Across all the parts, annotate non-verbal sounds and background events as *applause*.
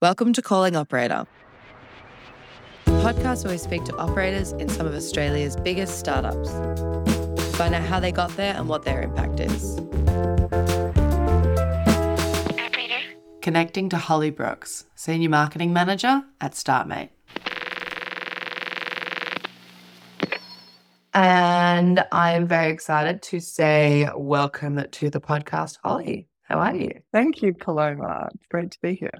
Welcome to Calling Operator. The podcast where we speak to operators in some of Australia's biggest startups. Find out how they got there and what their impact is. Operator. Connecting to Holly Brooks, Senior Marketing Manager at Startmate. And I'm very excited to say welcome to the podcast, Holly. How are you? Thank you, Paloma. It's great to be here.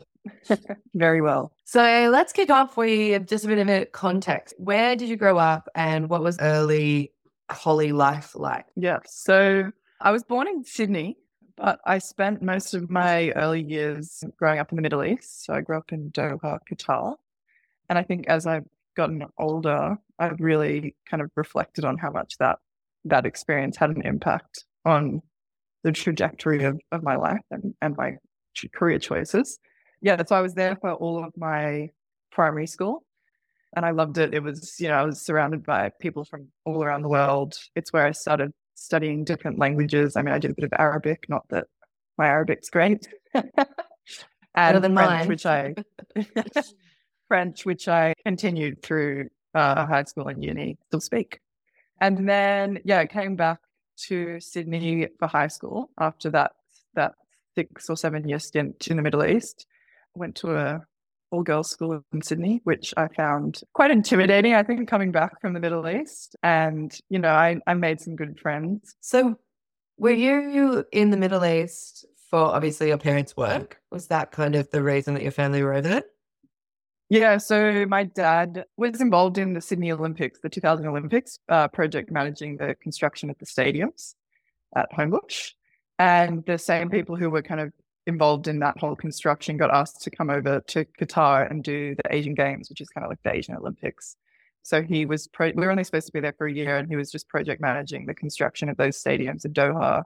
*laughs* very well. So let's kick off with just a bit of a context. Where did you grow up and what was early Holly life like? Yeah. So I was born in Sydney, but I spent most of my early years growing up in the Middle East. So I grew up in Doha, Qatar. And I think as I've gotten older, I've really kind of reflected on how much that that experience had an impact on the trajectory of, of my life and, and my career choices. Yeah, so I was there for all of my primary school and I loved it. It was, you know, I was surrounded by people from all around the world. It's where I started studying different languages. I mean, I did a bit of Arabic, not that my Arabic's great. *laughs* and French, mine. which I *laughs* *laughs* French, which I continued through uh, high school and uni, still speak. And then, yeah, I came back to Sydney for high school after that that six or seven year stint in the Middle East. Went to a all girls school in Sydney, which I found quite intimidating, I think, coming back from the Middle East. And, you know, I, I made some good friends. So, were you in the Middle East for obviously your parents' work? Was that kind of the reason that your family were over there? Yeah, so my dad was involved in the Sydney Olympics, the 2000 Olympics, uh, project managing the construction of the stadiums at Homebush. And the same people who were kind of involved in that whole construction got asked to come over to Qatar and do the Asian Games, which is kind of like the Asian Olympics. So he was, pro- we were only supposed to be there for a year and he was just project managing the construction of those stadiums in Doha.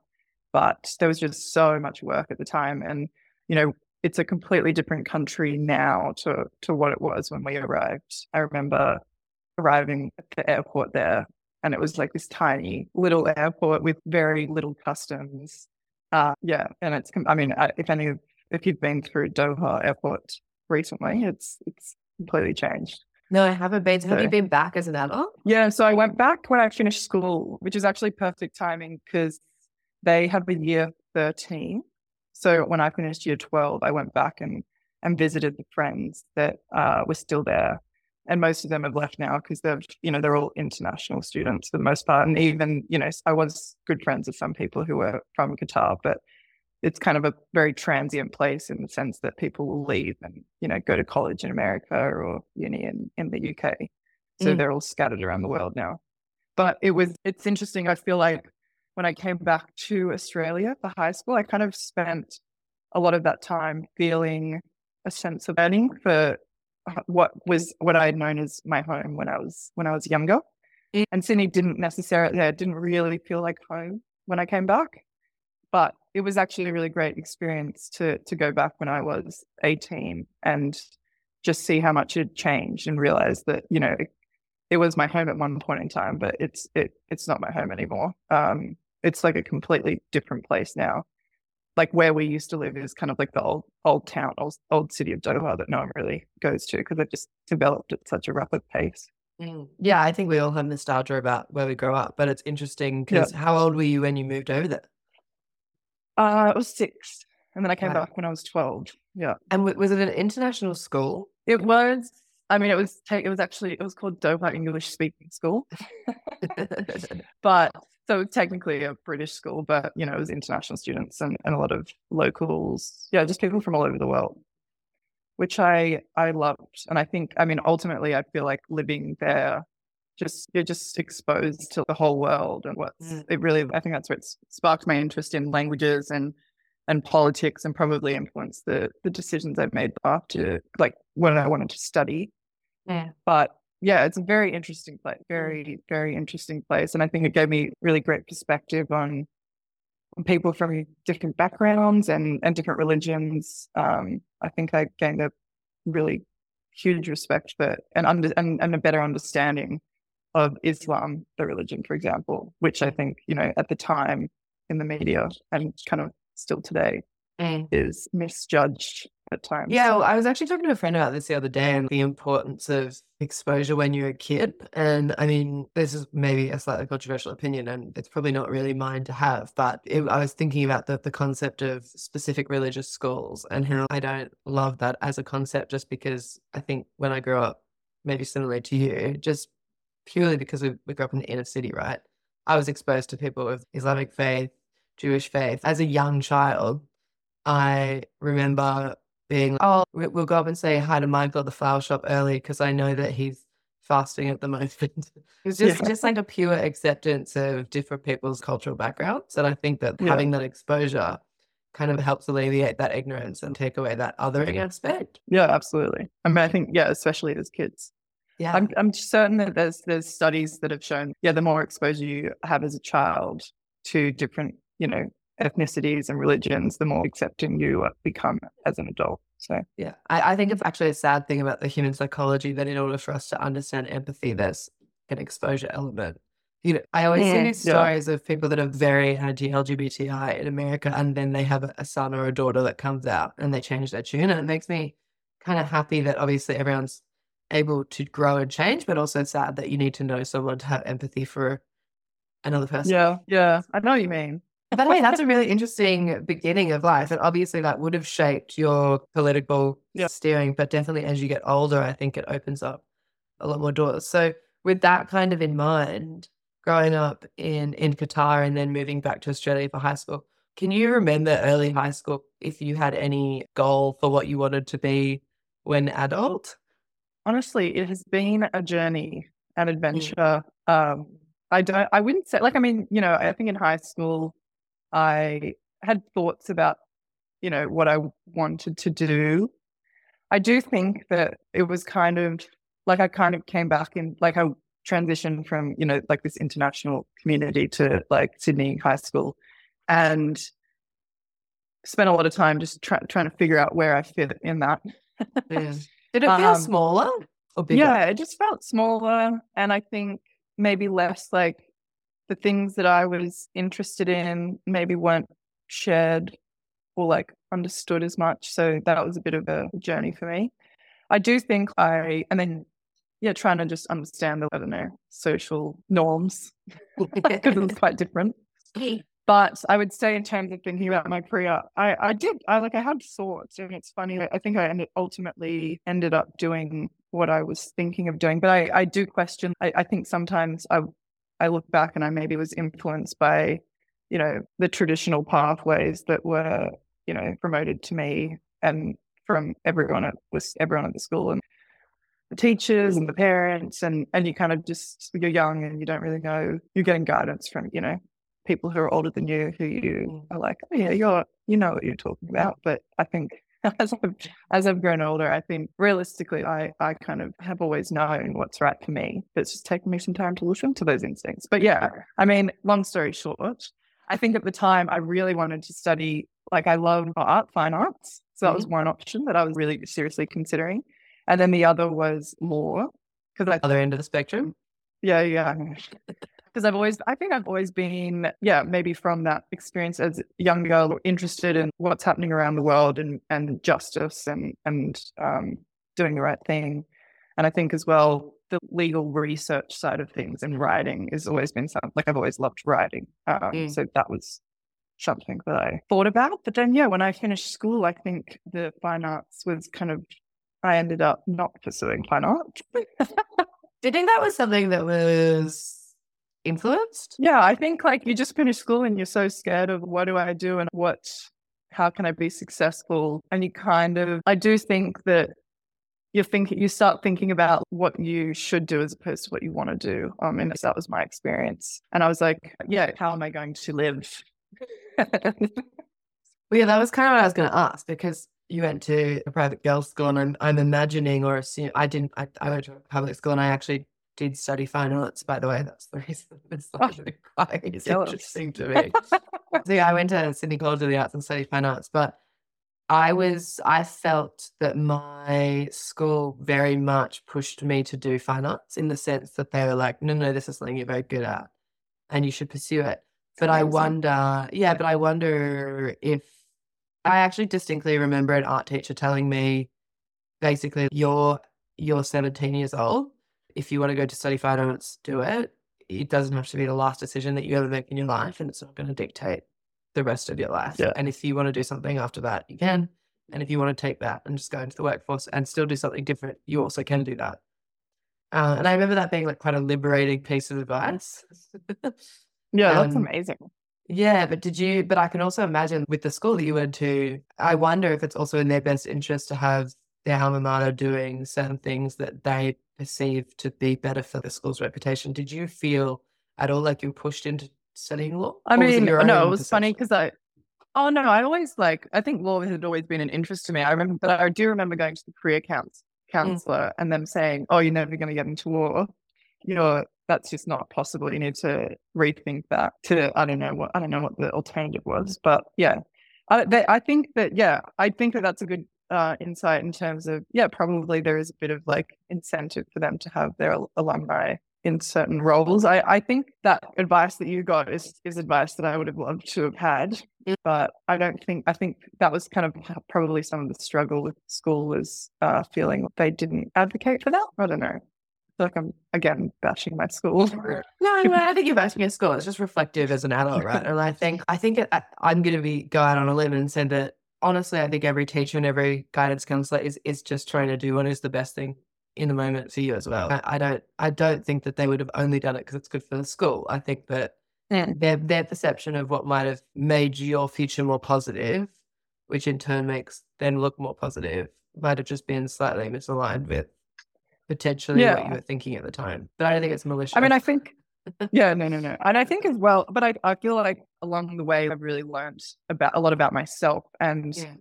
But there was just so much work at the time. And, you know, it's a completely different country now to to what it was when we arrived. I remember arriving at the airport there, and it was like this tiny little airport with very little customs. Uh, yeah, and it's. I mean, if any, if you've been through Doha Airport recently, it's it's completely changed. No, I haven't been. So, have you been back as an adult? Yeah, so I went back when I finished school, which is actually perfect timing because they have a year thirteen so when I finished year 12, I went back and, and visited the friends that uh, were still there. And most of them have left now because they've, you know, they're all international students for the most part. And even, you know, I was good friends with some people who were from Qatar, but it's kind of a very transient place in the sense that people will leave and, you know, go to college in America or uni in, in the UK. So mm. they're all scattered around the world now. But it was, it's interesting. I feel like when I came back to Australia for high school, I kind of spent a lot of that time feeling a sense of yearning for what was what I had known as my home when I was when I was younger. Mm. And Sydney didn't necessarily yeah, didn't really feel like home when I came back. But it was actually a really great experience to to go back when I was 18 and just see how much it changed and realize that, you know, it, it was my home at one point in time, but it's it it's not my home anymore. Um, it's like a completely different place now. Like where we used to live is kind of like the old old town, old, old city of Doha that no one really goes to because they've just developed at such a rapid pace. Mm. Yeah, I think we all have nostalgia about where we grow up, but it's interesting because yeah. how old were you when you moved over there? Uh, I was six, and then I came wow. back when I was twelve. Yeah, and w- was it an international school? It was. I mean, it was. It was actually. It was called Doha English Speaking School, *laughs* *laughs* but so technically a British school, but you know, it was international students and, and a lot of locals. Yeah, just people from all over the world. Which I I loved. And I think I mean ultimately I feel like living there just you're just exposed to the whole world and what's mm. it really I think that's what sparked my interest in languages and and politics and probably influenced the the decisions I've made after like when I wanted to study. Yeah. But yeah, it's a very interesting place, mm. very, very interesting place. And I think it gave me really great perspective on, on people from different backgrounds and, and different religions. Um, I think I gained a really huge respect for and, under, and, and a better understanding of Islam, the religion, for example, which I think, you know, at the time in the media and kind of still today mm. is misjudged at times. Yeah, well, I was actually talking to a friend about this the other day and the importance of exposure when you're a kid. And I mean, this is maybe a slightly controversial opinion, and it's probably not really mine to have. But it, I was thinking about the, the concept of specific religious schools and how I don't love that as a concept just because I think when I grew up, maybe similarly to you, just purely because we, we grew up in the inner city, right? I was exposed to people with Islamic faith, Jewish faith. As a young child, I remember being, oh, we'll go up and say hi to Michael at the flower shop early because I know that he's fasting at the moment. *laughs* it's just, yeah. just like a pure acceptance of different people's cultural backgrounds. And I think that yeah. having that exposure kind of helps alleviate that ignorance and take away that othering aspect. Yeah, absolutely. I mean, I think, yeah, especially as kids. Yeah. I'm, I'm certain that there's there's studies that have shown, yeah, the more exposure you have as a child to different, you know, ethnicities and religions, the more accepting you uh, become as an adult. So, yeah, I, I think it's actually a sad thing about the human psychology that in order for us to understand empathy, there's an exposure element. You know, I always see these yeah. stories of people that are very anti-LGBTI in America, and then they have a son or a daughter that comes out and they change their tune, and it makes me kind of happy that obviously everyone's able to grow and change, but also sad that you need to know someone to have empathy for another person. Yeah, yeah, I know what you mean. But way, that's a really interesting beginning of life. And obviously, that would have shaped your political yeah. steering. But definitely, as you get older, I think it opens up a lot more doors. So, with that kind of in mind, growing up in, in Qatar and then moving back to Australia for high school, can you remember early high school if you had any goal for what you wanted to be when adult? Honestly, it has been a journey, an mm. adventure. Mm. Um, I don't, I wouldn't say, like, I mean, you know, I think in high school, I had thoughts about, you know, what I wanted to do. I do think that it was kind of like I kind of came back and like I transitioned from, you know, like this international community to like Sydney high school and spent a lot of time just try, trying to figure out where I fit in that. yeah. *laughs* Did it feel um, smaller or bigger? Yeah, it just felt smaller. And I think maybe less like the things that I was interested in maybe weren't shared or like understood as much. So that was a bit of a journey for me. I do think I, and then, yeah, trying to just understand the, I don't know, social norms *laughs* because it was quite different. *laughs* But I would say, in terms of thinking about my career, I, I did, I like, I had thoughts, and it's funny. I think I ended, ultimately ended up doing what I was thinking of doing. But I, I do question. I, I think sometimes I I look back and I maybe was influenced by, you know, the traditional pathways that were, you know, promoted to me and from everyone at was everyone at the school and the teachers and the parents and and you kind of just you're young and you don't really know you're getting guidance from you know people who are older than you who you mm. are like oh yeah you're you know what you're talking about but I think *laughs* as I've as I've grown older, I think realistically, I I kind of have always known what's right for me. It's just taken me some time to listen to those instincts. But yeah, I mean, long story short, I think at the time I really wanted to study. Like I love art, fine arts, so that mm-hmm. was one option that I was really seriously considering, and then the other was law because I other end of the spectrum. Yeah, yeah because I've always, I think I've always been, yeah, maybe from that experience as a young girl, interested in what's happening around the world and and justice and and um, doing the right thing. And I think as well, the legal research side of things and writing has always been something like I've always loved writing. Um, mm. So that was something that I thought about. But then, yeah, when I finished school, I think the fine arts was kind of, I ended up not pursuing fine arts. Do you think that was something that was influenced? Yeah, I think like you just finish school and you're so scared of what do I do and what, how can I be successful? And you kind of, I do think that you think you start thinking about what you should do as opposed to what you want to do. Um, and that was my experience. And I was like, yeah, how am I going to live? *laughs* well, yeah, that was kind of what I was going to ask because you went to a private girls' school, and I'm, I'm imagining or assume I didn't. I, I went to a public school, and I actually did study fine arts, by the way. That's the reason *laughs* it's *laughs* quite *laughs* interesting to me. so yeah, I went to Sydney College of the Arts and studied fine arts, but I was I felt that my school very much pushed me to do fine arts in the sense that they were like, no, no, this is something you're very good at, and you should pursue it. But I wonder, yeah, but I wonder if I actually distinctly remember an art teacher telling me basically you're you're 17 years old. If you want to go to study fine arts, do it. It doesn't have to be the last decision that you ever make in your life, and it's not going to dictate the rest of your life. Yeah. And if you want to do something after that, you can. And if you want to take that and just go into the workforce and still do something different, you also can do that. Uh, and I remember that being like quite a liberating piece of advice. *laughs* Yeah, that's Um, amazing. Yeah, but did you? But I can also imagine with the school that you went to, I wonder if it's also in their best interest to have their alma mater doing certain things that they perceive to be better for the school's reputation. Did you feel at all like you were pushed into studying law? I Or was it mean, no, it was funny because I, oh no, I always like, I think law had always been an interest to me. I remember, but I do remember going to the career counts, mm. counselor and them saying, oh, you're never going to get into law. You know, that's just not possible. You need to rethink that to, I don't know what, I don't know what the alternative was, but yeah. I, they, I think that, yeah, I think that that's a good uh, insight in terms of, yeah, probably there is a bit of like incentive for them to have their alumni in certain roles. I, I think that advice that you got is, is advice that I would have loved to have had. But I don't think, I think that was kind of probably some of the struggle with school was uh, feeling they didn't advocate for that. I don't know. I feel like I'm, again, bashing my school. No, no, I think you're bashing your school. It's just reflective as an adult, right? And I think I think it, I, I'm going to be go out on a limb and say that honestly, I think every teacher and every guidance counselor is is just trying to do what is the best thing in the moment for you as well. I, I don't I don't think that they would have only done it because it's good for the school. I think that Mm. their their perception of what might have made your future more positive, which in turn makes them look more positive, might have just been slightly misaligned with potentially what you were thinking at the time. But I don't think it's malicious. I mean, I think, yeah, no, no, no. And I think as well, but I, I feel like along the way, I've really learned about a lot about myself. And yeah.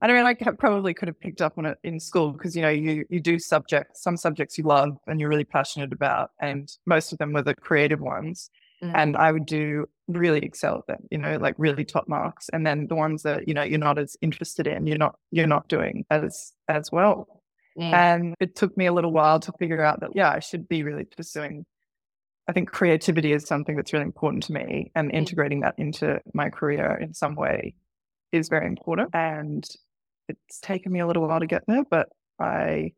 I mean, I probably could have picked up on it in school because, you know, you, you do subjects, some subjects you love and you're really passionate about. And most of them were the creative ones. Mhm. And I would do really excel at them, you know, like really top marks. And then the ones that, you know, you're not as interested in, you're not, you're not doing as, as well. Mm. And it took me a little while to figure out that, yeah, I should be really pursuing. I think creativity is something that's really important to me, and mm. integrating that into my career in some way is very important. And it's taken me a little while to get there, but I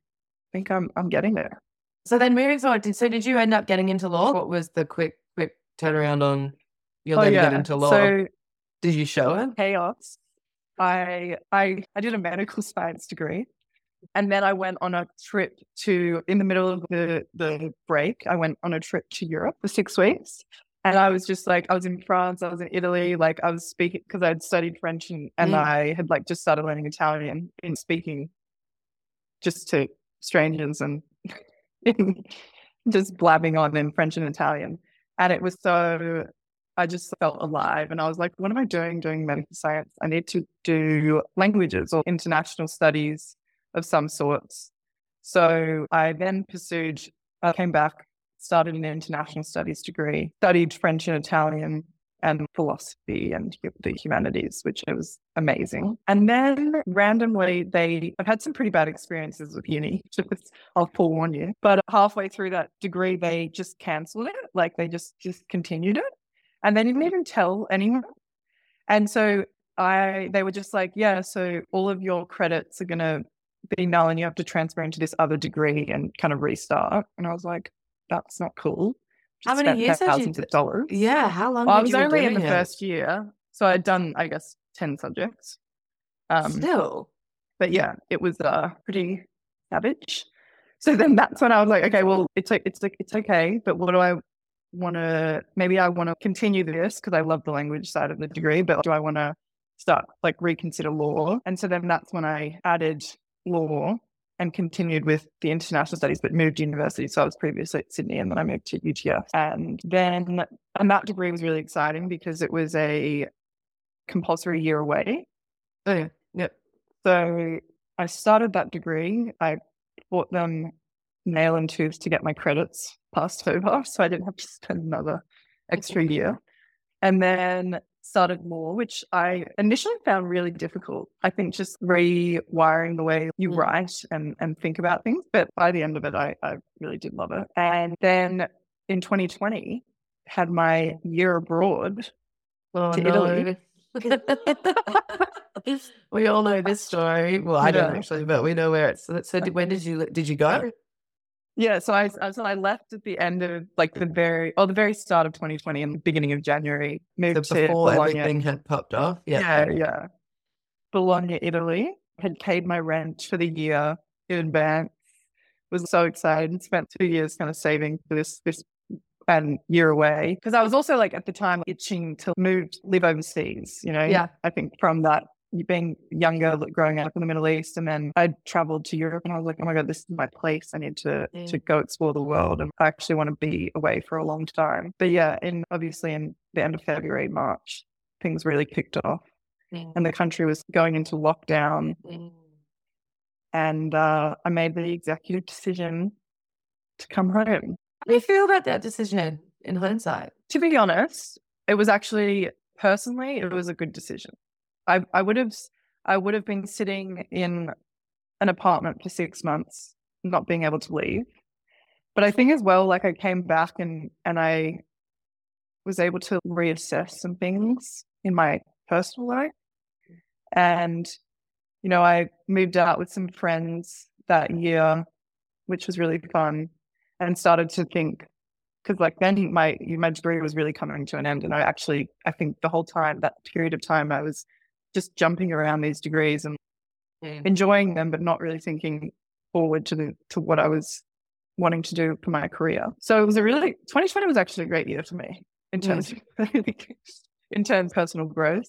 think I'm I'm getting there. So then moving forward, did, so did you end up getting into law? What was the quick quick turnaround on you'll Oh never yeah. get into law? So did you show it? chaos. I I I did a medical *laughs* science degree. And then I went on a trip to in the middle of the, the break, I went on a trip to Europe for six weeks. And I was just like, I was in France, I was in Italy, like I was speaking because I'd studied French and, and Mm. I had like just started learning Italian and speaking just to strangers and *laughs* just blabbing on in French and Italian. And it was so I just felt alive. And I was like, what am I doing doing medical science? I need to do languages or international studies of some sorts. So I then pursued, I came back, started an international studies degree, studied French and Italian and philosophy and the humanities, which was amazing. And then randomly, they, I've had some pretty bad experiences with uni, *laughs* I'll forewarn you. But halfway through that degree, they just cancelled it. Like they just, just continued it and they didn't even tell anyone. And so I, they were just like, yeah, so all of your credits are going to be null and you have to transfer into this other degree and kind of restart. And I was like, that's not cool. How many years had you thousands of dollars. Yeah, how long? Well, I was only in the it? first year. So I'd done, I guess, 10 subjects. Um, Still, but yeah, it was uh, pretty savage. So then that's when I was like, okay, well, it's like it's like it's okay, but what do I want to? Maybe I want to continue this because I love the language side of the degree, but do I want to start like reconsider law? And so then that's when I added law and continued with the international studies, but moved to university. So I was previously at Sydney, and then I moved to UTS, and then and that degree was really exciting because it was a compulsory year away. oh yeah, yep. So I started that degree. I bought them nail and tooth to get my credits passed over. *laughs* So I didn't have to spend another extra year. And then started more, which I initially found really difficult. I think just rewiring the way you Mm. write and, and think about things. But by the end of it, I, I really did love it. And then in 2020, had my year abroad Oh, To no. Italy. *laughs* we all know this story. Well, I don't actually, but we know where it's. So, so did, when did you did you go? Yeah, so I I- so I left at the end of like the very or the very start of 2020 and the beginning of January. Moved So to before Bologna. everything had popped off. Yeah. Yeah, yeah. Bologna, Italy. Had paid my rent for the year in advance. Was so excited. and Spent two years kind of saving for this this and year away because I was also like at the time itching to move live overseas. You know, Yeah. I think from that being younger, growing up in the Middle East, and then I traveled to Europe, and I was like, oh my god, this is my place. I need to Yeah. to go explore the world, and I actually want to be away for a long time. But yeah, in obviously in the end of February, March, things really kicked off and the country was going into lockdown. And uh, I made the executive decision to come home. How do you feel about that decision in hindsight? To be honest, it was actually personally, it was a good decision. I, I would have I would have been sitting in an apartment for six months, not being able to leave. But I think as well, like I came back and and I was able to reassess some things in my personal life. And, you know, I moved out with some friends that year, which was really fun, and started to think because like then my my degree was really coming to an end, and I actually I think the whole time that period of time I was just jumping around these degrees and mm. enjoying them, but not really thinking forward to the to what I was wanting to do for my career. So it was a really 2020 was actually a great year for me in mm. terms of *laughs* in terms of personal growth.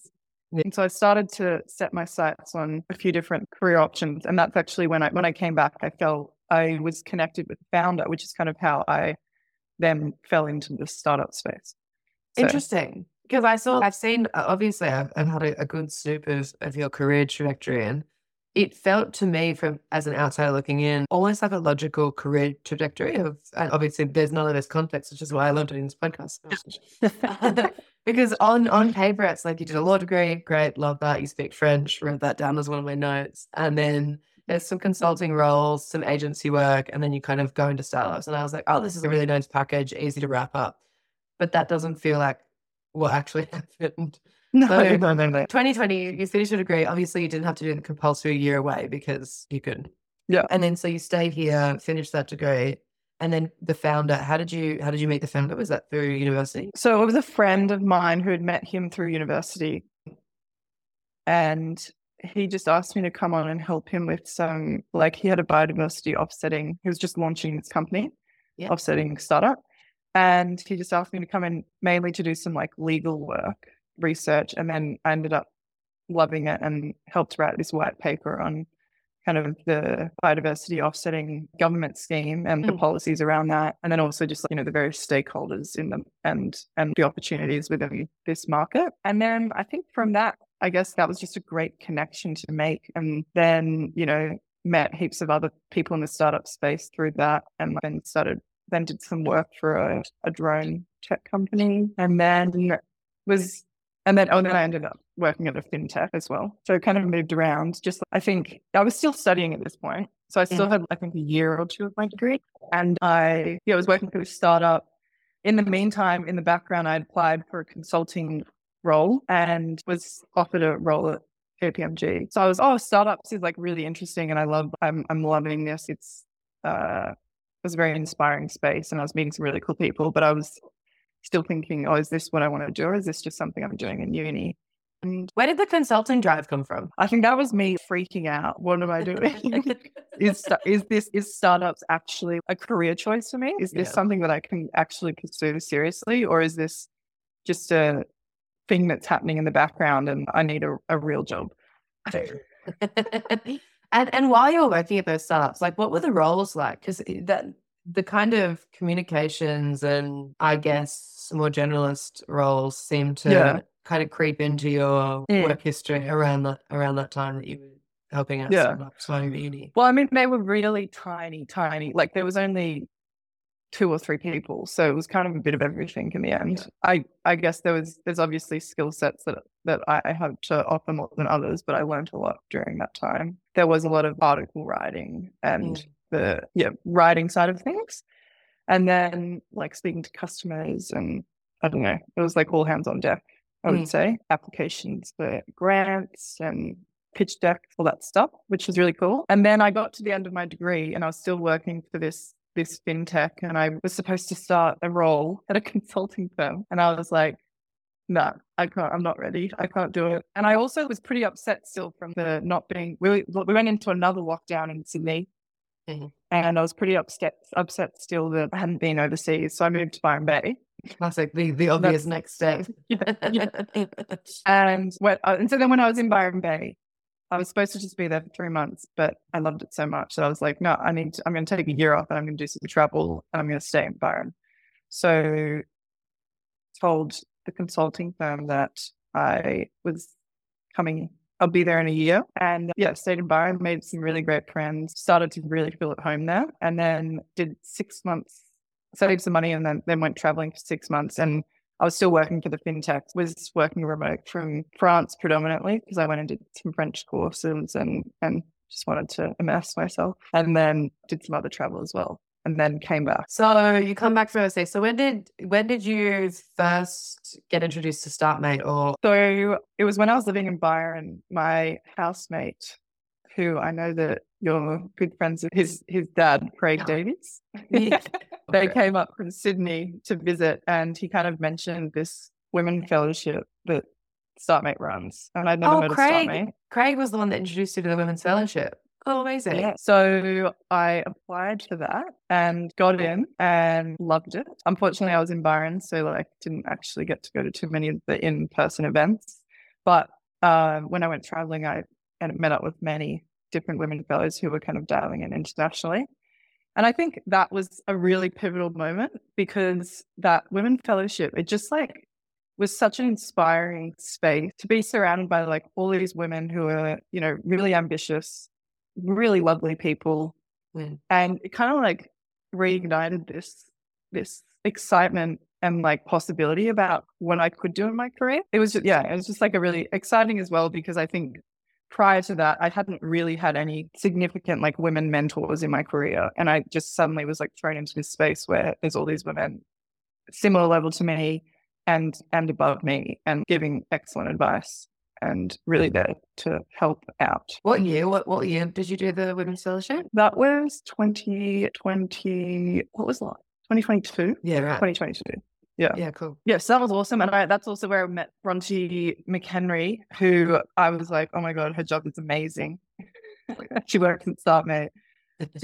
Yeah. And so I started to set my sights on a few different career options. And that's actually when I when I came back, I felt I was connected with the founder, which is kind of how I then fell into the startup space. So- Interesting. Because I saw, I've seen, obviously, I've, I've had a, a good snoop of, of your career trajectory, and it felt to me, from as an outsider looking in, almost like a logical career trajectory. Of, and obviously, there's none of this context, which is why I learned it in this podcast. *laughs* because on on paper, it's like you did a law degree, great, love that. You speak French, wrote that down as one of my notes, and then there's some consulting roles, some agency work, and then you kind of go into startups. And I was like, oh, this is a really nice package, easy to wrap up. But that doesn't feel like what actually *laughs* happened. *laughs* No, So- no, no, no. 2020, you finished your degree. Obviously, you didn't have to do the compulsory year away because you could. Yeah. And then so you stayed here, finished that degree, and then the founder. How did you how did you meet the founder? Was that through university? So it was a friend of mine who had met him through university. And he just asked me to come on and help him with some, like, he had a biodiversity offsetting. He was just launching this company, Yeah. offsetting startup. And he just asked me to come in mainly to do some like legal work, research. And then I ended up loving it and helped write this white paper on kind of the biodiversity offsetting government scheme and the Mm. policies around that. And then also just, you know, the various stakeholders in them and and the opportunities within this market. And then I think from that, I guess that was just a great connection to make. And then, you know, met heaps of other people in the startup space through that and then started then did some work for a, a drone tech company and then was and then oh then I ended up working at a fintech as well. So kind of moved around. Just I think I was still studying at this point. So I still had I think a year or two of my degree. And I yeah, I was working for a startup. In the meantime, in the background, I applied for a consulting role and was offered a role at KPMG. So I was, oh, startups is like really interesting and I love I'm I'm loving this. It's uh was a very inspiring space and I was meeting some really cool people, but I was still thinking, oh, is this what I want to do or is this just something I'm doing in uni? And Where did the consulting drive come from? I think that was me freaking out. What am I doing? *laughs* *laughs* is is this is startups actually a career choice for me? Is this Yeah. something that I can actually pursue seriously, or is this just a thing that's happening in the background and I need a, a real job? *laughs* and and while you were working at those startups, like what were the roles like? Because that the kind of communications and I guess more generalist roles seem to Yeah. kind of creep into your Mm. work history around that around that time that you were helping out Yeah. startups while you were at uni. Well, I mean, they were really tiny, tiny. Like there was only two or three people, so it was kind of a bit of everything in the end. I I guess there was there's obviously skill sets that that I I have to offer more than others, but I learned a lot during that time. There was a lot of article writing and Mm. the yeah writing side of things, and then like speaking to customers and I don't know, it was like all hands on deck I would Mm. say, applications for grants and pitch deck all that stuff, which was really cool. And then I got to the end of my degree and I was still working for this this fintech and I was supposed to start a role at a *laughs* consulting firm. And I was like, no, I can't, I'm not ready. I can't do it. And I also was pretty upset still from the not being, we, we went into another lockdown in Sydney. Mhm. And I was pretty upset, upset still that I hadn't been overseas. So I moved to Byron Bay. Classic, the, the obvious next step. *laughs* And when, uh, and so then when I was in Byron Bay, I was supposed to just be there for three months, but I loved it so much that I was like, no, I need to, I'm going to take a year off and I'm going to do some travel and I'm going to stay in Byron. So told the consulting firm that I was coming, I'll be there in a year. And yeah, stayed in Byron, made some really great friends, started to really feel at home there, and then did six months, saved some money, and then, then went traveling for six months. And I was still working for the fintech, was working remote from France predominantly because I went and did some French courses and and just wanted to immerse myself. And then did some other travel as well. And then came back. So you come back from overseas. So when did when did you first get introduced to Startmate or So it was when I was living in Byron, my housemate, who I know that you're good friends with his his dad, Craig. Davies. *laughs* Yeah. *laughs* they came up from Sydney to visit and he kind of mentioned this women fellowship that Startmate runs. And I'd never Oh, heard Craig. of Startmate. Craig was the one that introduced you to the Women's Fellowship? Oh, amazing. Yeah. So I applied for that and got in and loved it. Unfortunately, I was in Byron, so like I didn't actually get to go to too many of the in-person events. But uh, when I went traveling, I and met up with many different women fellows who were kind of dialing in internationally. And I think that was a really pivotal moment because that women fellowship, it just like was such an inspiring space to be surrounded by like all these women who are, you know, really ambitious, really lovely people. Mm. And it kind of like reignited this this excitement and like possibility about what I could do in my career. It was just yeah, it was just like a really exciting as well because I think prior to that I hadn't really had any significant like women mentors in my career. And I just suddenly was like thrown into this space where there's all these women similar level to me and and above me and giving excellent advice and really there to help out. What year? What what year did you do the Women's Fellowship? That was 2020, what was that? 2022? Yeah, right. 2022. Yeah, Yeah, cool. Yes, that was awesome. And I, that's also where I met Bronte McHenry, who I was like, oh my God, her job is amazing. *laughs* she works at Startmate.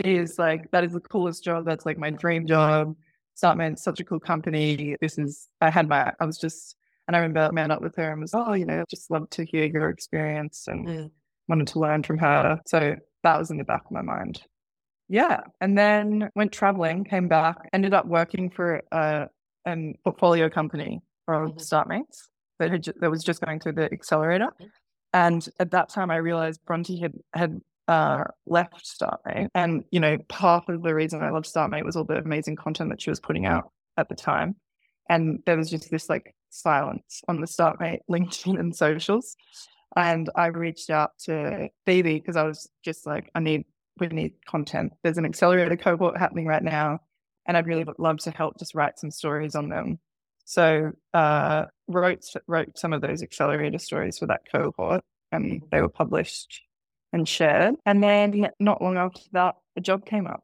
She is like, that is the coolest job. That's like my dream job. Startmate's such a cool company. This is, I had my, I was just, and I remember I met up with her and was, oh, you know, just love to hear your experience and Mm. wanted to learn from her. So that was in the back of my mind. Yeah. And then went traveling, came back, ended up working for a an portfolio company for Mhm. Startmates that had that was just going through the accelerator. And at that time, I realized Bronte had had uh, left Startmate, and you know, part of the reason I loved Startmate was all the amazing content that she was putting out at the time. And there was just this like silence on the Startmate *laughs* LinkedIn and socials. And I reached out to Phoebe because I was just like, I need we need content. There's an accelerator cohort happening right now, and I'd really love to help just write some stories on them. So uh, wrote wrote some of those accelerator stories for that cohort, and they were published and shared. And then not long after that, a job came up.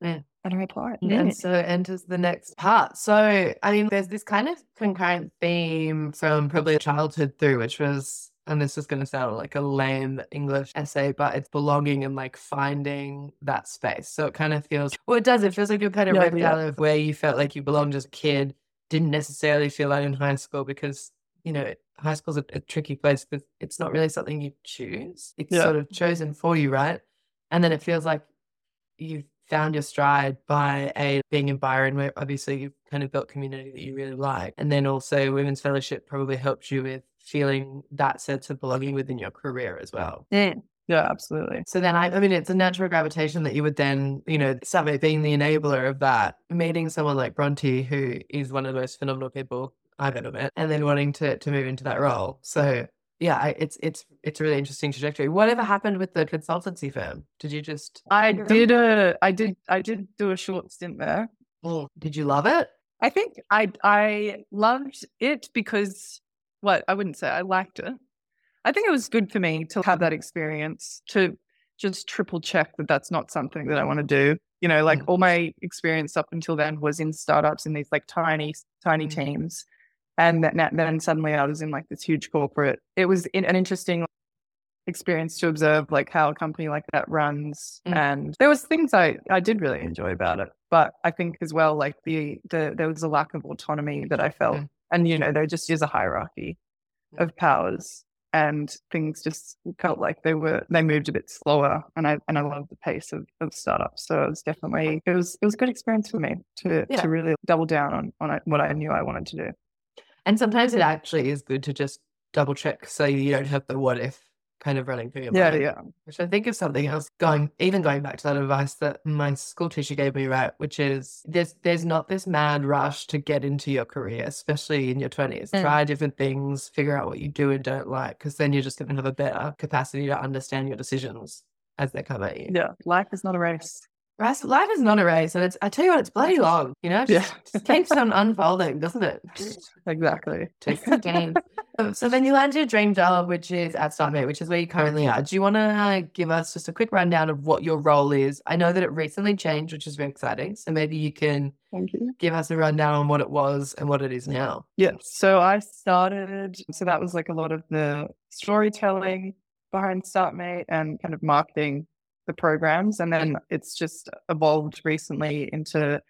Yeah. And I applied. And so enters the next part. So, I mean, there's this kind of concurrent theme from probably childhood through, which was, and this is going to sound like a lame English essay, but it's belonging and like finding that space. So it kind of feels, well, it does. It feels like you're kind of Yeah, ripped yeah. out of where you felt like you belonged as a kid. Didn't necessarily feel that in high school because, you know, high school's a, a tricky place because it's not really something you choose. It's Yeah. sort of chosen for you, right? And then it feels like you've found your stride by a being in Byron, where obviously you've kind of built community that you really like, and then also women's fellowship probably helped you with feeling that sense of belonging within your career as well. Yeah, Yeah, absolutely. So then I, I mean, it's a natural gravitation that you would then, you know, Summit being the enabler of that, meeting someone like Bronte, who is one of the most phenomenal people I've ever met, and then wanting to to move into that role. So yeah, I, it's it's it's a really interesting trajectory. Whatever happened with the consultancy firm? Did you just I did a I did I did do a short stint there. did you love it? I think I I loved it because what I wouldn't say I liked it. I think it was good for me to have that experience to just triple check that that's not something that I want to do. You know, like Mm. all my experience up until then was in startups in these like tiny, tiny Mm. teams. And then, then suddenly I was in like this huge corporate. It was in, an interesting experience to observe like how a company like that runs. Mm. And there was things I, I did really enjoy about it. But I think as well, like the, the there was a lack of autonomy that I felt. Mm. And you know, there just is a hierarchy Mm. of powers and things just felt like they were they moved a bit slower and I and I love the pace of, of startups. So it was definitely it was it was a good experience for me to Yeah. to really double down on on what I knew I wanted to do. And sometimes it actually is good to just double check so you don't have the what if kind of running through your Yeah, mind. yeah. Yeah. Which I think is something else going even going back to that advice that my school teacher gave me, right? Which is there's there's not this mad rush to get into your career, especially in your twenties. Mm. Try different things, figure out what you do and don't like, because then you're just gonna have a better capacity to understand your decisions as they come at you. Yeah. Life is not a race. Right? Life is not a race, and it's I tell you what, it's bloody long, you know? *laughs* It Yeah. Just, just keeps on unfolding, doesn't it? *laughs* Exactly. The game. Um, So then you land your dream job, which is at Startmate, which is where you currently are. Do you want to give us just a quick rundown of what your role is? I know that it recently changed, which is very exciting. So maybe you can Thank you. give us a rundown on what it was and what it is now. Yes. So I started, so that was like a lot of the storytelling behind Startmate and kind of marketing the programs. And then it's just evolved recently into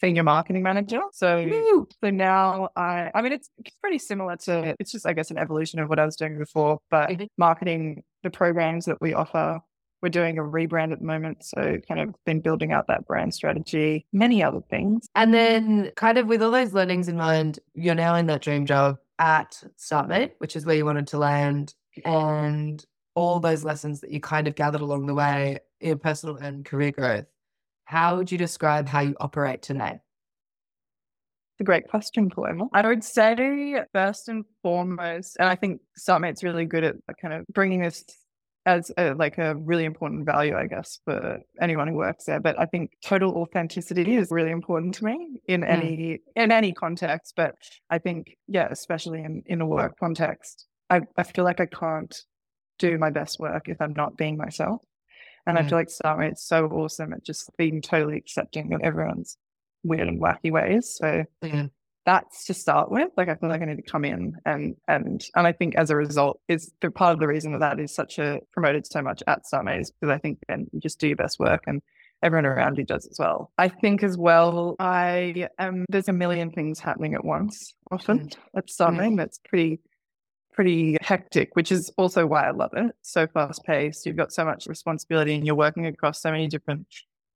senior marketing manager. So, Woo! so now I, I mean, it's, it's pretty similar to, it's just, I guess, an evolution of what I was doing before, but Mhm. marketing the programs that we offer. We're doing a rebrand at the moment. So kind of been building out that brand strategy, many other things. And then, kind of with all those learnings in mind, you're now in that dream job at Startmate, which is where you wanted to land, and all those lessons that you kind of gathered along the way in personal and career growth. How would you describe how you operate today? It's a great question, Paloma. I would say first and foremost, and I think Startmate's really good at kind of bringing this as a, like a really important value, I guess, for anyone who works there. But I think total authenticity is really important to me in Mm. any in any context. But I think, yeah, especially in in a work context, I, I feel like I can't do my best work if I'm not being myself. And I Mm. feel like Startmate's so awesome at just being totally accepting of everyone's weird and wacky ways. So Yeah. that's to start with. Like I feel like I need to come in and and and I think as a result is the part of the reason that that is such a promoted so much at Startmate is because I think then you just do your best work and everyone around you does as well. I think as well, I am there's a million things happening at once often at Startmate. That's pretty pretty hectic, which is also why I love it. So fast paced. You've got so much responsibility and you're working across so many different,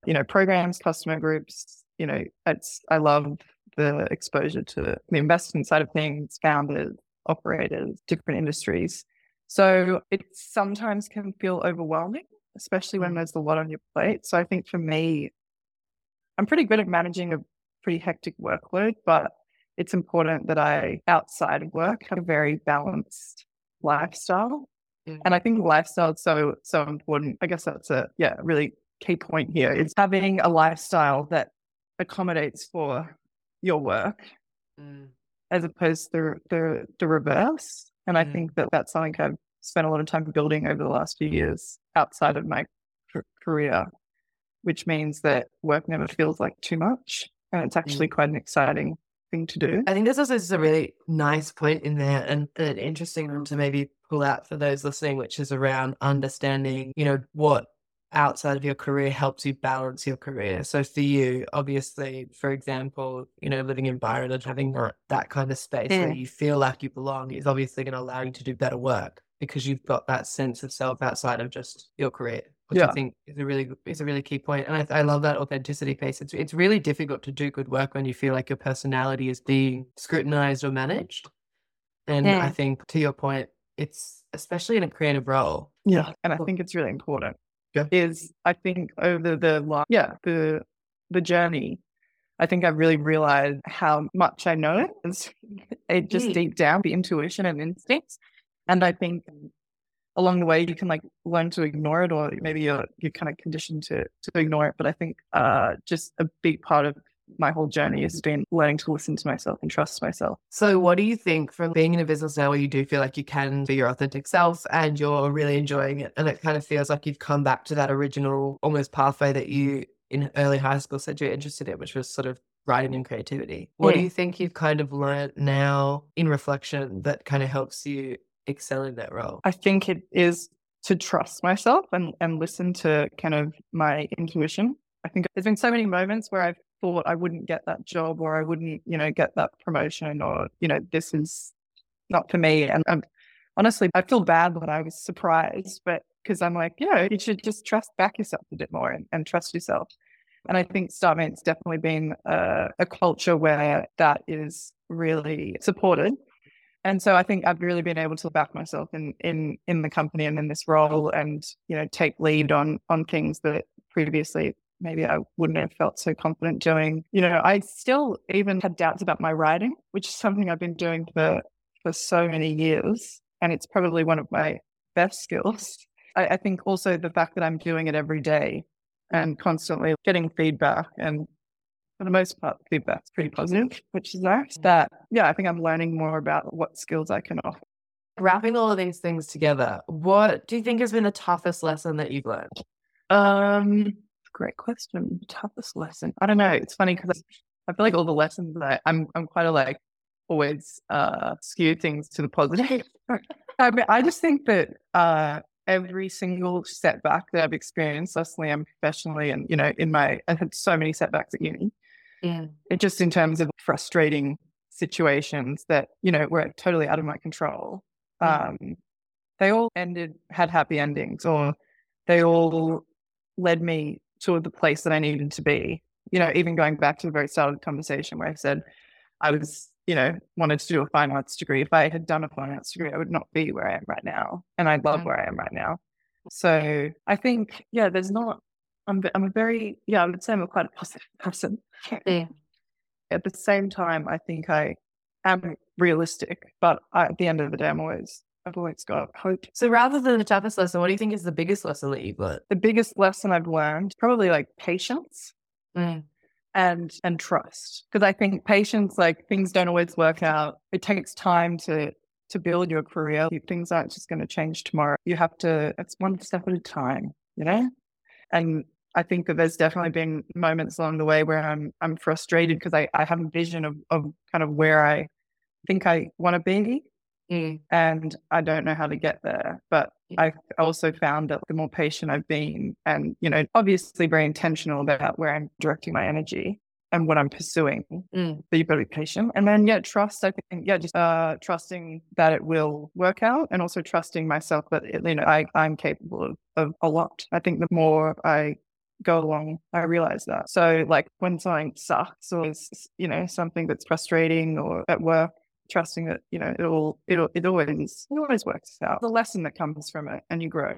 you know, programs, customer groups. You know, it's I love the exposure to the investment side of things, founders, operators, different industries. So it sometimes can feel overwhelming, especially when Mm. there's a lot on your plate. So I think for me, I'm pretty good at managing a pretty hectic workload, but it's important that I, outside of work, have a very balanced lifestyle. Mm. And I think lifestyle is so, so important. I guess that's a, yeah, really key point here is having a lifestyle that accommodates for your work Mm. as opposed to the, the reverse. And I Mm. think that that's something I've spent a lot of time building over the last few years outside of my career, which means that work never feels like too much. And it's actually quite an exciting thing to do. I think this also is a really nice point in there and an interesting one to maybe pull out for those listening, which is around understanding, you know, what outside of your career helps you balance your career. So for you, obviously, for example, you know, living in Byron and having that, that kind of space where Mm. you feel like you belong is obviously going to allow you to do better work because you've got that sense of self outside of just your career. Which I think is a really is a really key point, and I, I love that authenticity piece. It's it's really difficult to do good work when you feel like your personality is being scrutinized or managed. And I think to your point, it's especially in a creative role. Yeah. And I think it's really important. Yeah. Is I think over the last, yeah, the, the journey, I think I've really realized how much I know. It's, *laughs* it just Mm. deep down, the intuition and instincts. And I think along the way you can like learn to ignore it or maybe you're you're kind of conditioned to to ignore it. But I think uh just a big part of my whole journey has been learning to listen to myself and trust myself. So, what do you think from being in a business now where you do feel like you can be your authentic self and you're really enjoying it? And it kind of feels like you've come back to that original almost pathway that you in early high school said you're interested in, which was sort of writing and creativity. What do you think you've kind of learned now in reflection that kind of helps you excel in that role? I think it is to trust myself and, and listen to kind of my intuition. I think there's been so many moments where I've thought I wouldn't get that job or I wouldn't, you know, get that promotion or, you know, this is not for me. And I'm honestly, I feel bad that I was surprised, but because I'm like, you know, you should just trust back yourself a bit more and, and trust yourself. And I think Startmate's definitely been a, a culture where that is really supported. And so I think I've really been able to back myself in in in the company and in this role, and you know take lead on on things that previously maybe I wouldn't have felt so confident doing. You know, I still even had doubts about my writing, which is something I've been doing for for so many years, and it's probably one of my best skills. *laughs* I, I think also the fact that I'm doing it every day and constantly getting feedback and for the most part, feedback's pretty positive, which is nice. That, yeah, I think I'm learning more about what skills I can offer. Wrapping all of these things together, what do you think has been the toughest lesson that you've learned? Um, great question. Toughest lesson. I don't know. It's funny because I feel like all the lessons that I, I'm, I'm quite a like always uh skew things to the positive. *laughs* *laughs* I mean, I just think that uh every single setback that I've experienced, personally and professionally, and you know, in my I've had so many setbacks at uni. Yeah. it just in terms of frustrating situations that you know were totally out of my control Mm. um they all ended had happy endings or they all led me to the place that i needed to be you know even going back to the very start of the conversation where i said i was you know wanted to do a fine arts degree if i had done a fine arts degree i would not be where i am right now and i love Mm. where i am right now so i think yeah there's not i'm, I'm a very yeah i would say i'm a quite a positive person Yeah. at the same time, I think I am realistic, but I, at the end of the day, I'm always, I've always got hope. So rather than the toughest lesson, what do you think is the biggest lesson that you've learned? The biggest lesson I've learned, probably like patience mm. and and trust, because I think patience, like things don't always work out. It takes time to to build your career. Things aren't just going to change tomorrow. You have to. It's one step at a time, you know. And I think that there's definitely been moments along the way where I'm I'm frustrated because I, I have a vision of, of kind of where I think I want to be Mm. and I don't know how to get there. But I've also found that the more patient I've been and, you know, obviously very intentional about where I'm directing my energy and what I'm pursuing. Mm. But you've got to be patient. And then yeah, trust, I think, yeah, just uh trusting that it will work out and also trusting myself that it, you know, I, I'm capable of, of a lot. I think the more I go along, I realize that. So like when something sucks or is, you know, something that's frustrating or at work, trusting that, you know, it all, it'll it always it always works out. The lesson that comes from it and you grow.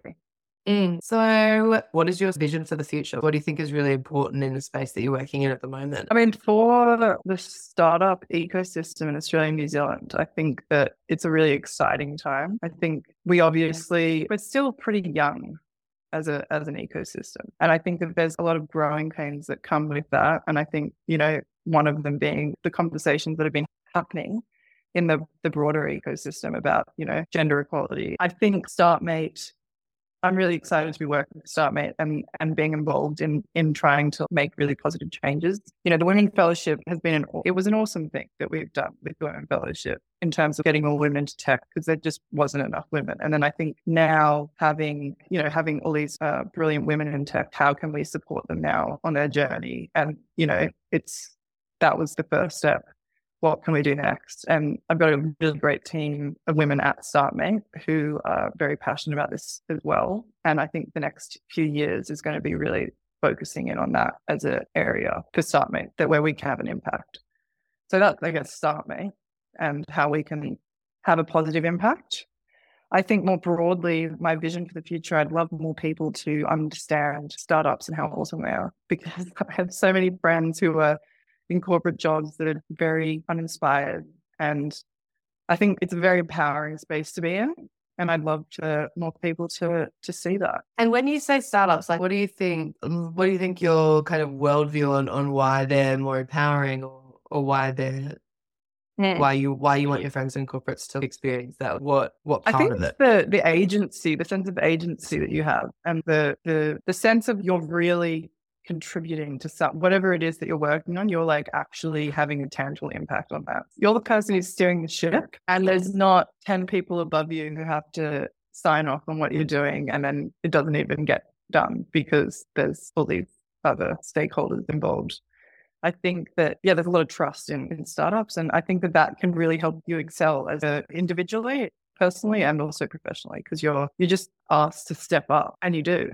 Mm. So, what is your vision for the future? What do you think is really important in the space that you're working in at the moment? I mean, for the startup ecosystem in Australia and New Zealand, I think that it's a really exciting time. I think we obviously we're still pretty young as a as an ecosystem. And I think that there's a lot of growing pains that come with that. And I think, you know, one of them being the conversations that have been happening in the the broader ecosystem about, you know, gender equality. I think Startmate I'm really excited to be working with Startmate and, and being involved in in trying to make really positive changes. You know, the Women Fellowship has been an it was an awesome thing that we've done with Women Fellowship in terms of getting more women into tech because there just wasn't enough women. And then I think now having you know having all these uh, brilliant women in tech, how can we support them now on their journey? And you know, it's that was the first step what can we do next? And I've got a really great team of women at Startmate who are very passionate about this as well. And I think the next few years is going to be really focusing in on that as an area for Startmate, that where we can have an impact. So that's, I guess, Startmate and how we can have a positive impact. I think more broadly, my vision for the future, I'd love more people to understand startups and how awesome they are because *laughs* I have so many friends who are in corporate jobs that are very uninspired. And I think it's a very empowering space to be in. And I'd love to more people to to see that. And when you say startups, like what do you think what do you think your kind of worldview on, on why they're more empowering or, or why they're Mm. why you why you want your friends and corporates to experience that? What what I part think of it? the the agency, the sense of agency that you have, and the the the sense of you're really contributing to some whatever it is that you're working on. You're like actually having a tangible impact on that. You're the person who's steering the ship, and there's not ten people above you who have to sign off on what you're doing, and then it doesn't even get done because there's all these other stakeholders involved. I think that yeah, there's a lot of trust in, in startups, and I think that that can really help you excel as a individually, personally, and also professionally because you're you're just asked to step up, and you do.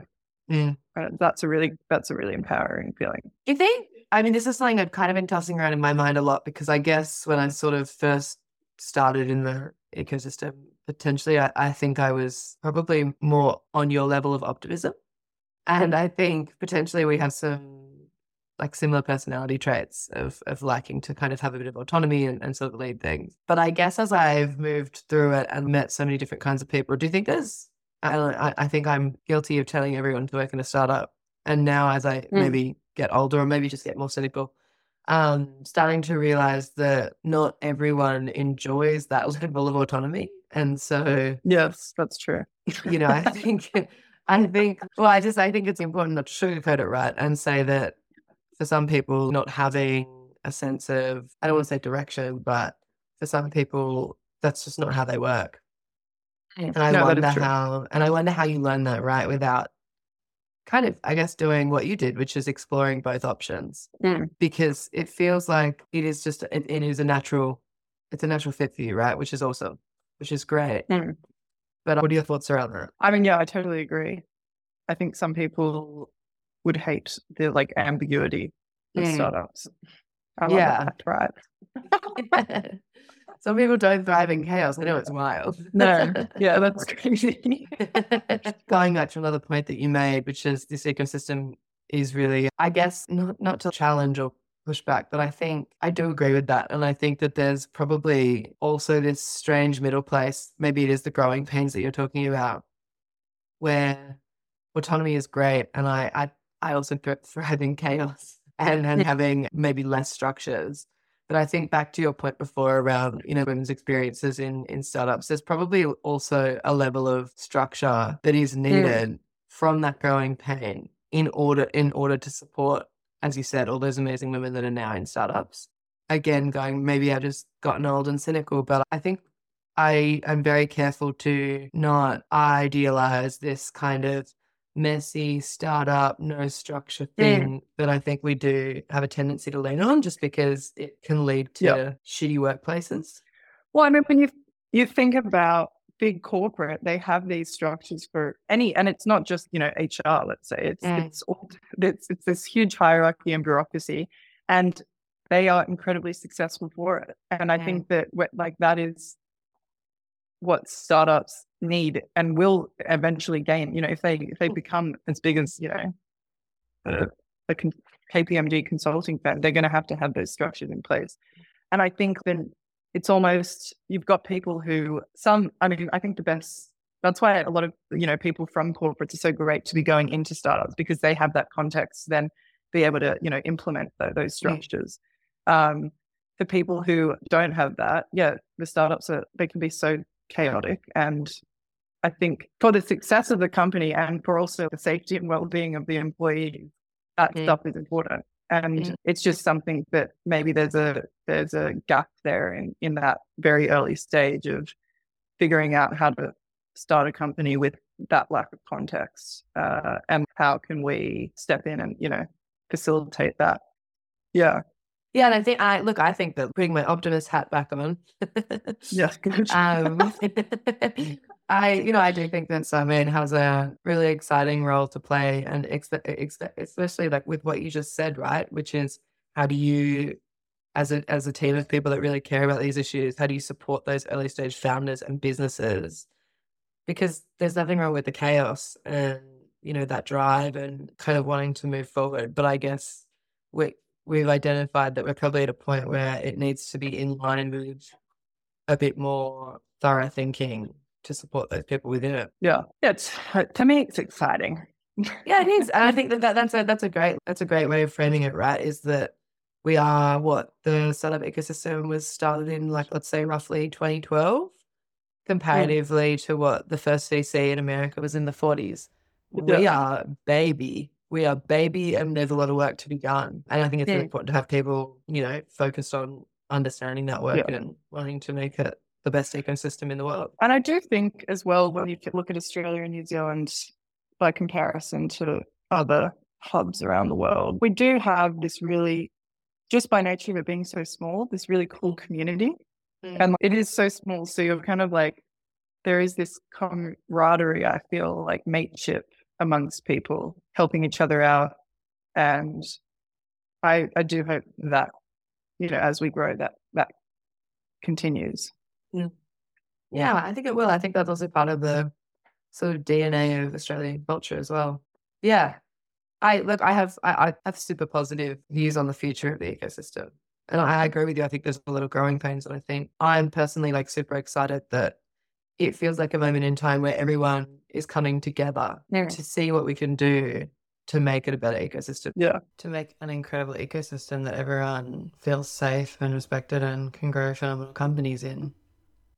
Mm. And that's a really that's a really empowering feeling. Do you think? I mean, this is something I've kind of been tossing around in my mind a lot because I guess when I sort of first started in the ecosystem, potentially, I, I think I was probably more on your level of optimism. And I think potentially we have some like similar personality traits of of liking to kind of have a bit of autonomy and, and sort of lead things. But I guess as I've moved through it and met so many different kinds of people, do you think there's I, I, I think I'm guilty of telling everyone to work in a startup. And now as I maybe get older or maybe just get more cynical, um, starting to realize that not everyone enjoys that *laughs* level of autonomy. And so Yes, that's true. you know, I *laughs* think, I think, well, I just, I think it's important not to sugarcoat it, right? And say that for some people, not having a sense of, I don't want to say direction, but for some people, that's just not how they work. And I No, wonder how, and I wonder how you learn that, right? Without kind of, I guess, doing what you did, which is exploring both options Mm. because it feels like it is just, it, it is a natural, it's a natural fit for you, right? Which is awesome, which is great. Mm. But what are your thoughts around that? I mean, yeah, I totally agree. I think some people would hate the like ambiguity of Mm. startups. I love Yeah. that, right? *laughs* *laughs* *laughs* Some people don't thrive in chaos. I know it's wild. *laughs* No, yeah, *laughs* that's crazy. *laughs* Going back to another point that you made, which is this ecosystem is really, I guess, not not to challenge or push back, but I think I do agree with that. And I think that there's probably also this strange middle place. Maybe it is the growing pains that you're talking about, where autonomy is great. And I I, I also thrive in chaos and, and having maybe less structures. But I think back to your point before around, you know, women's experiences in in startups, there's probably also a level of structure that is mm. needed from that growing pain in order in order to support, as you said, all those amazing women that are now in startups. Again, going maybe I've just gotten old and cynical, but I think I am very careful to not idealize this kind of messy startup, no structure thing that I think we do have a tendency to lean on just because it can lead to Yep. shitty workplaces. Well, I mean, when you you think about big corporate, they have these structures for any, and it's not just you know HR. Let's say it's Mm. it's all, it's it's this huge hierarchy and bureaucracy, and they are incredibly successful for it. And I Mm. think that what, like that is what startups need and will eventually gain. You know, if they if they become as big as you know a, a con- KPMG consulting firm, they're going to have to have those structures in place. And I think then it's almost you've got people who some. I mean, I think the best. That's why a lot of you know people from corporates are so great to be going into startups because they have that context. to Then be able to you know implement tho- those structures. Um, for people who don't have that, yeah, the startups are they can be so chaotic and I think for the success of the company and for also the safety and well-being of the employees, that Mm. stuff is important. And Mm. it's just something that maybe there's a there's a gap there in in that very early stage of figuring out how to start a company with that lack of context, uh, and how can we step in and you know facilitate that. Yeah, Yeah, and I think I look, I think that putting my optimist hat back on. *laughs* yeah, good. um, *laughs* *laughs* I, you know, I do think that Simon has a really exciting role to play, and ex- ex- especially like with what you just said, right? Which is how do you, as a as a team of people that really care about these issues, how do you support those early stage founders and businesses? Because there's nothing wrong with the chaos and you know that drive and kind of wanting to move forward, but I guess we we've identified that we're probably at a point where it needs to be in line with a bit more thorough thinking to support those people within it. Yeah. It's uh, to me it's exciting. *laughs* Yeah, it is. And I think that, that that's a that's a great that's a great way of framing it, right? Is that we are what the startup ecosystem was started in like let's say roughly 2012 comparatively to what the first VC in America was in the 40s. We Yeah. are baby. We are baby and there's a lot of work to be done. And I think it's really Mm. important to have people, you know, focused on understanding that work Yeah. and wanting to make it the best ecosystem in the world. And I do think as well when you look at Australia and New Zealand by comparison to other hubs around the world, we do have this really just by nature of it being so small, this really cool community. Mm. And it is so small. So you're kind of like, there is this camaraderie, I feel like mateship amongst people, helping each other out. And I, I do hope that, you know, as we grow, that, that continues. Yeah, I think it will. I think that's also part of the sort of DNA of Australian culture as well. Yeah. I look, I have I, I have super positive views on the future of the ecosystem. And I agree with you. I think there's a of growing pains. And I think I'm personally like super excited that it feels like a moment in time where everyone is coming together Yeah. to see what we can do to make it a better ecosystem. Yeah. To make an incredible ecosystem that everyone feels safe and respected and can grow phenomenal companies in.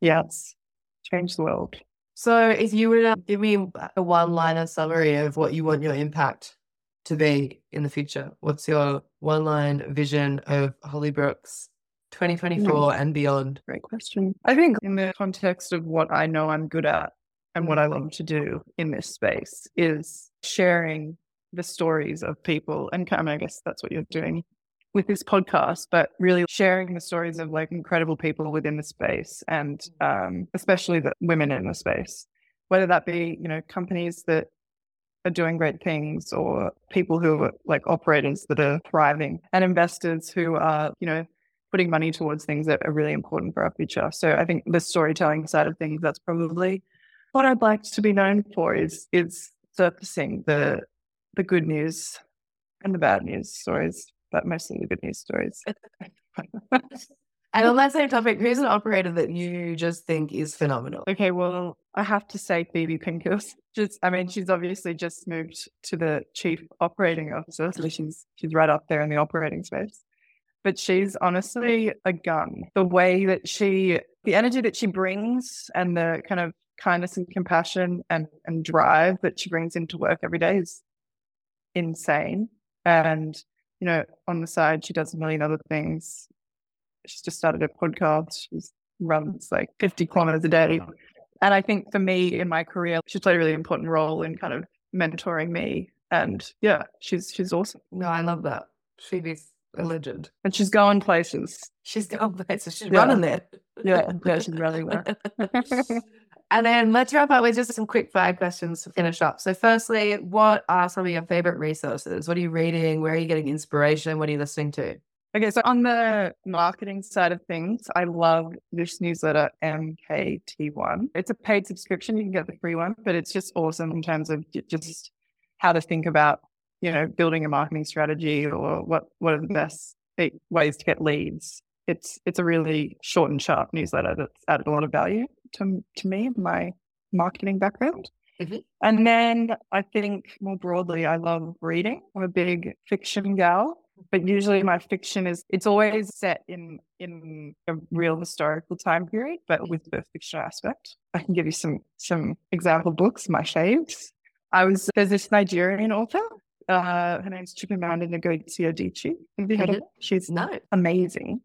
Yes. Change the world. So, if you were to uh, give me a one liner summary of what you want your impact to be in the future, what's your one line vision of Holly Brooks' 2024 and beyond? Great question. I think in the context of what I know I'm good at and what I love to do in this space is sharing the stories of people. And I guess that's what you're doing with this podcast, but really sharing the stories of like incredible people within the space and um, especially the women in the space, whether that be, you know, companies that are doing great things or people who are like operators that are thriving and investors who are, you know, putting money towards things that are really important for our future. So I think the storytelling side of things, that's probably what I'd like to be known for is is surfacing the the good news and the bad news stories, but mostly the good news stories. And on that same topic, who's an operator that you just think is phenomenal? Okay, well, I have to say Phoebe Pinkers. Just, I mean, she's obviously just moved to the chief operating officer, so she's she's right up there in the operating space. But she's honestly a gun. The way that she, the energy that she brings, and the kind of kindness and compassion and and drive that she brings into work every day is insane. And you know, on the side, she does a million other things. She's just started a podcast. She runs like 50 kilometers a day. And I think for me in my career, she played a really important role in kind of mentoring me. And yeah, she's she's awesome. No, I love that. She a legend. And she's going places. She's going places. She's Yeah. running there. Yeah, yeah, she's running there. *laughs* and then let's wrap up with just some quick five questions to finish up. So, firstly, what are some of your favorite resources? What are you reading? Where are you getting inspiration? What are you listening to? Okay, so on the marketing side of things, I love this newsletter MKT1. It's a paid subscription. You can get the free one, but it's just awesome in terms of j- just how to think about, you know, building a marketing strategy or what what are the best i- ways to get leads. It's it's a really short and sharp newsletter that's added a lot of value to to me, my marketing background. Mhm. And then I think more broadly, I love reading. I'm a big fiction gal but usually my fiction is it's always set in in a real historical time period but with the fictional aspect i can give you some some example books my faves i was there's this nigerian author uh her name's chimamanda ngozi adichie have you heard of her she's No. amazing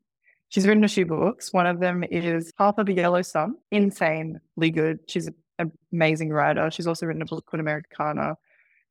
she's written a few books one of them is half of the yellow sun insanely good she's an amazing writer she's also written a book called americana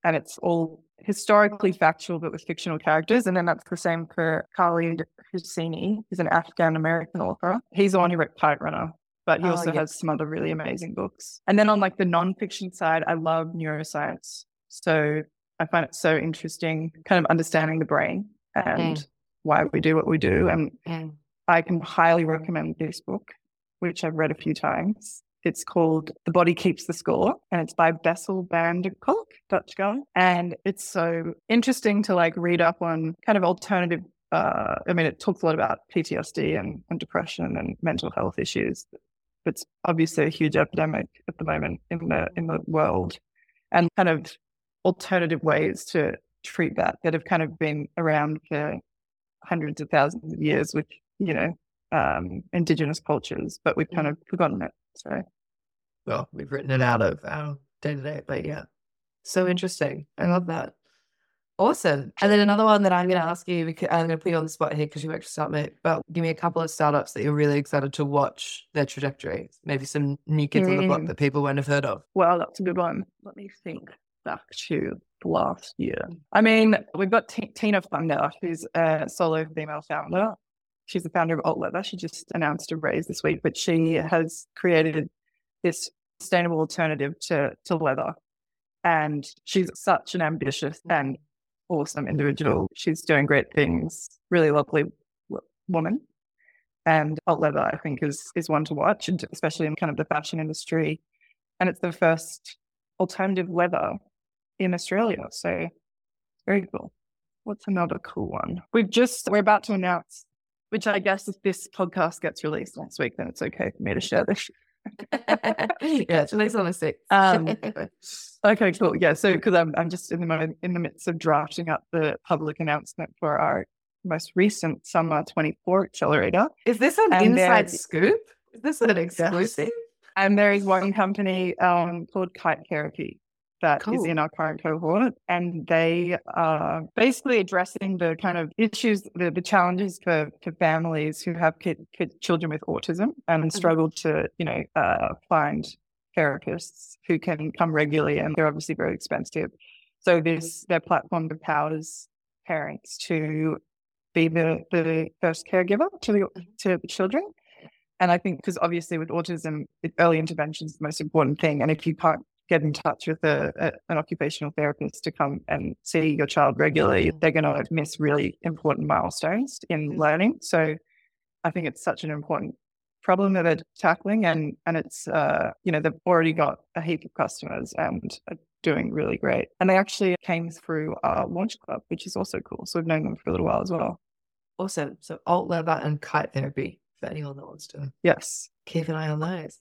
and it's all historically factual but with fictional characters. And then that's the same for Khaled Hosseini. He's an Afghan American author. He's the one who wrote Kite Runner, but he Oh, also yeah. has some other really amazing books. And then on like the non-fiction side, I love neuroscience. So I find it so interesting, kind of understanding the brain and Mm. why we do what we do. And Mm. I can highly recommend this book, which I've read a few times. It's called The Body Keeps the Score, and it's by Bessel van der Kolk, Dutch guy. And it's so interesting to like read up on kind of alternative. Uh, I mean, it talks a lot about PTSD and, and depression and mental health issues. It's obviously a huge epidemic at the moment in the in the world, and kind of alternative ways to treat that that have kind of been around for hundreds of thousands of years with you know um, indigenous cultures, but we've kind of forgotten it. So, well, we've written it out of our day to day, but yeah, so interesting. I love that. Awesome. And then another one that I'm going to ask you, because I'm going to put you on the spot here because you worked for Startmate, but give me a couple of startups that you're really excited to watch their trajectory. Maybe some new kids mm. on the block mm. that people won't have heard of. Well, that's a good one. Let me think back to last year. I mean, we've got T- Tina Thunder, who's a solo female founder. She's the founder of Alt Leather. She just announced a raise this week, but she has created this sustainable alternative to, to leather. And she's such an ambitious and awesome individual. She's doing great things, really lovely woman. And Alt Leather, I think, is is one to watch, especially in kind of the fashion industry. And it's the first alternative leather in Australia. So very cool. What's another cool one? We've just we're about to announce, which I guess if this podcast gets released next week, then it's okay for me to share this. *laughs* yeah, it's released on the sixth. Um, *laughs* okay, cool. Yeah, so because I'm I'm just in the moment in the midst of drafting up the public announcement for our most recent summer 24 accelerator. Is this an and inside scoop? Is this an exclusive? Yes. And there is one company um, called Kite Therapy that cool. is in our current cohort. And they are basically addressing the kind of issues, the, the challenges for, for families who have kid, kid, children with autism and mm-hmm. struggle to, you know, uh, find therapists who can come regularly and they're obviously very expensive. So this their platform empowers parents to be the, the first caregiver to the mm-hmm. to the children. And I think because obviously with autism, early intervention is the most important thing. And if you can't get in touch with a, a, an occupational therapist to come and see your child regularly, they're going to miss really important milestones in mm-hmm. learning. So I think it's such an important problem that they're tackling and and it's uh you know they've already got a heap of customers and are doing really great. And they actually came through our launch club which is also cool. So we've known them for a little while as well. Awesome. So alt leather and kite therapy for anyone that wants to yes. keep an eye on those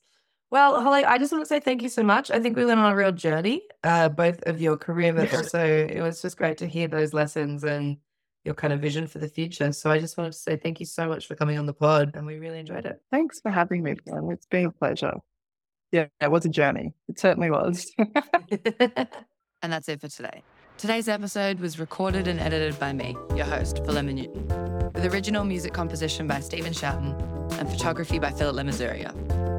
well, Holly, I just want to say thank you so much. I think we went on a real journey, uh, both of your career, but also it was just great to hear those lessons and your kind of vision for the future. So I just wanted to say thank you so much for coming on the pod, and we really enjoyed it. Thanks for having me, Ben. It's been a pleasure. Yeah, it was a journey. It certainly was. *laughs* and that's it for today. Today's episode was recorded and edited by me, your host, Philema Newton, with original music composition by Stephen Shoughton and photography by Philip Lemisurier.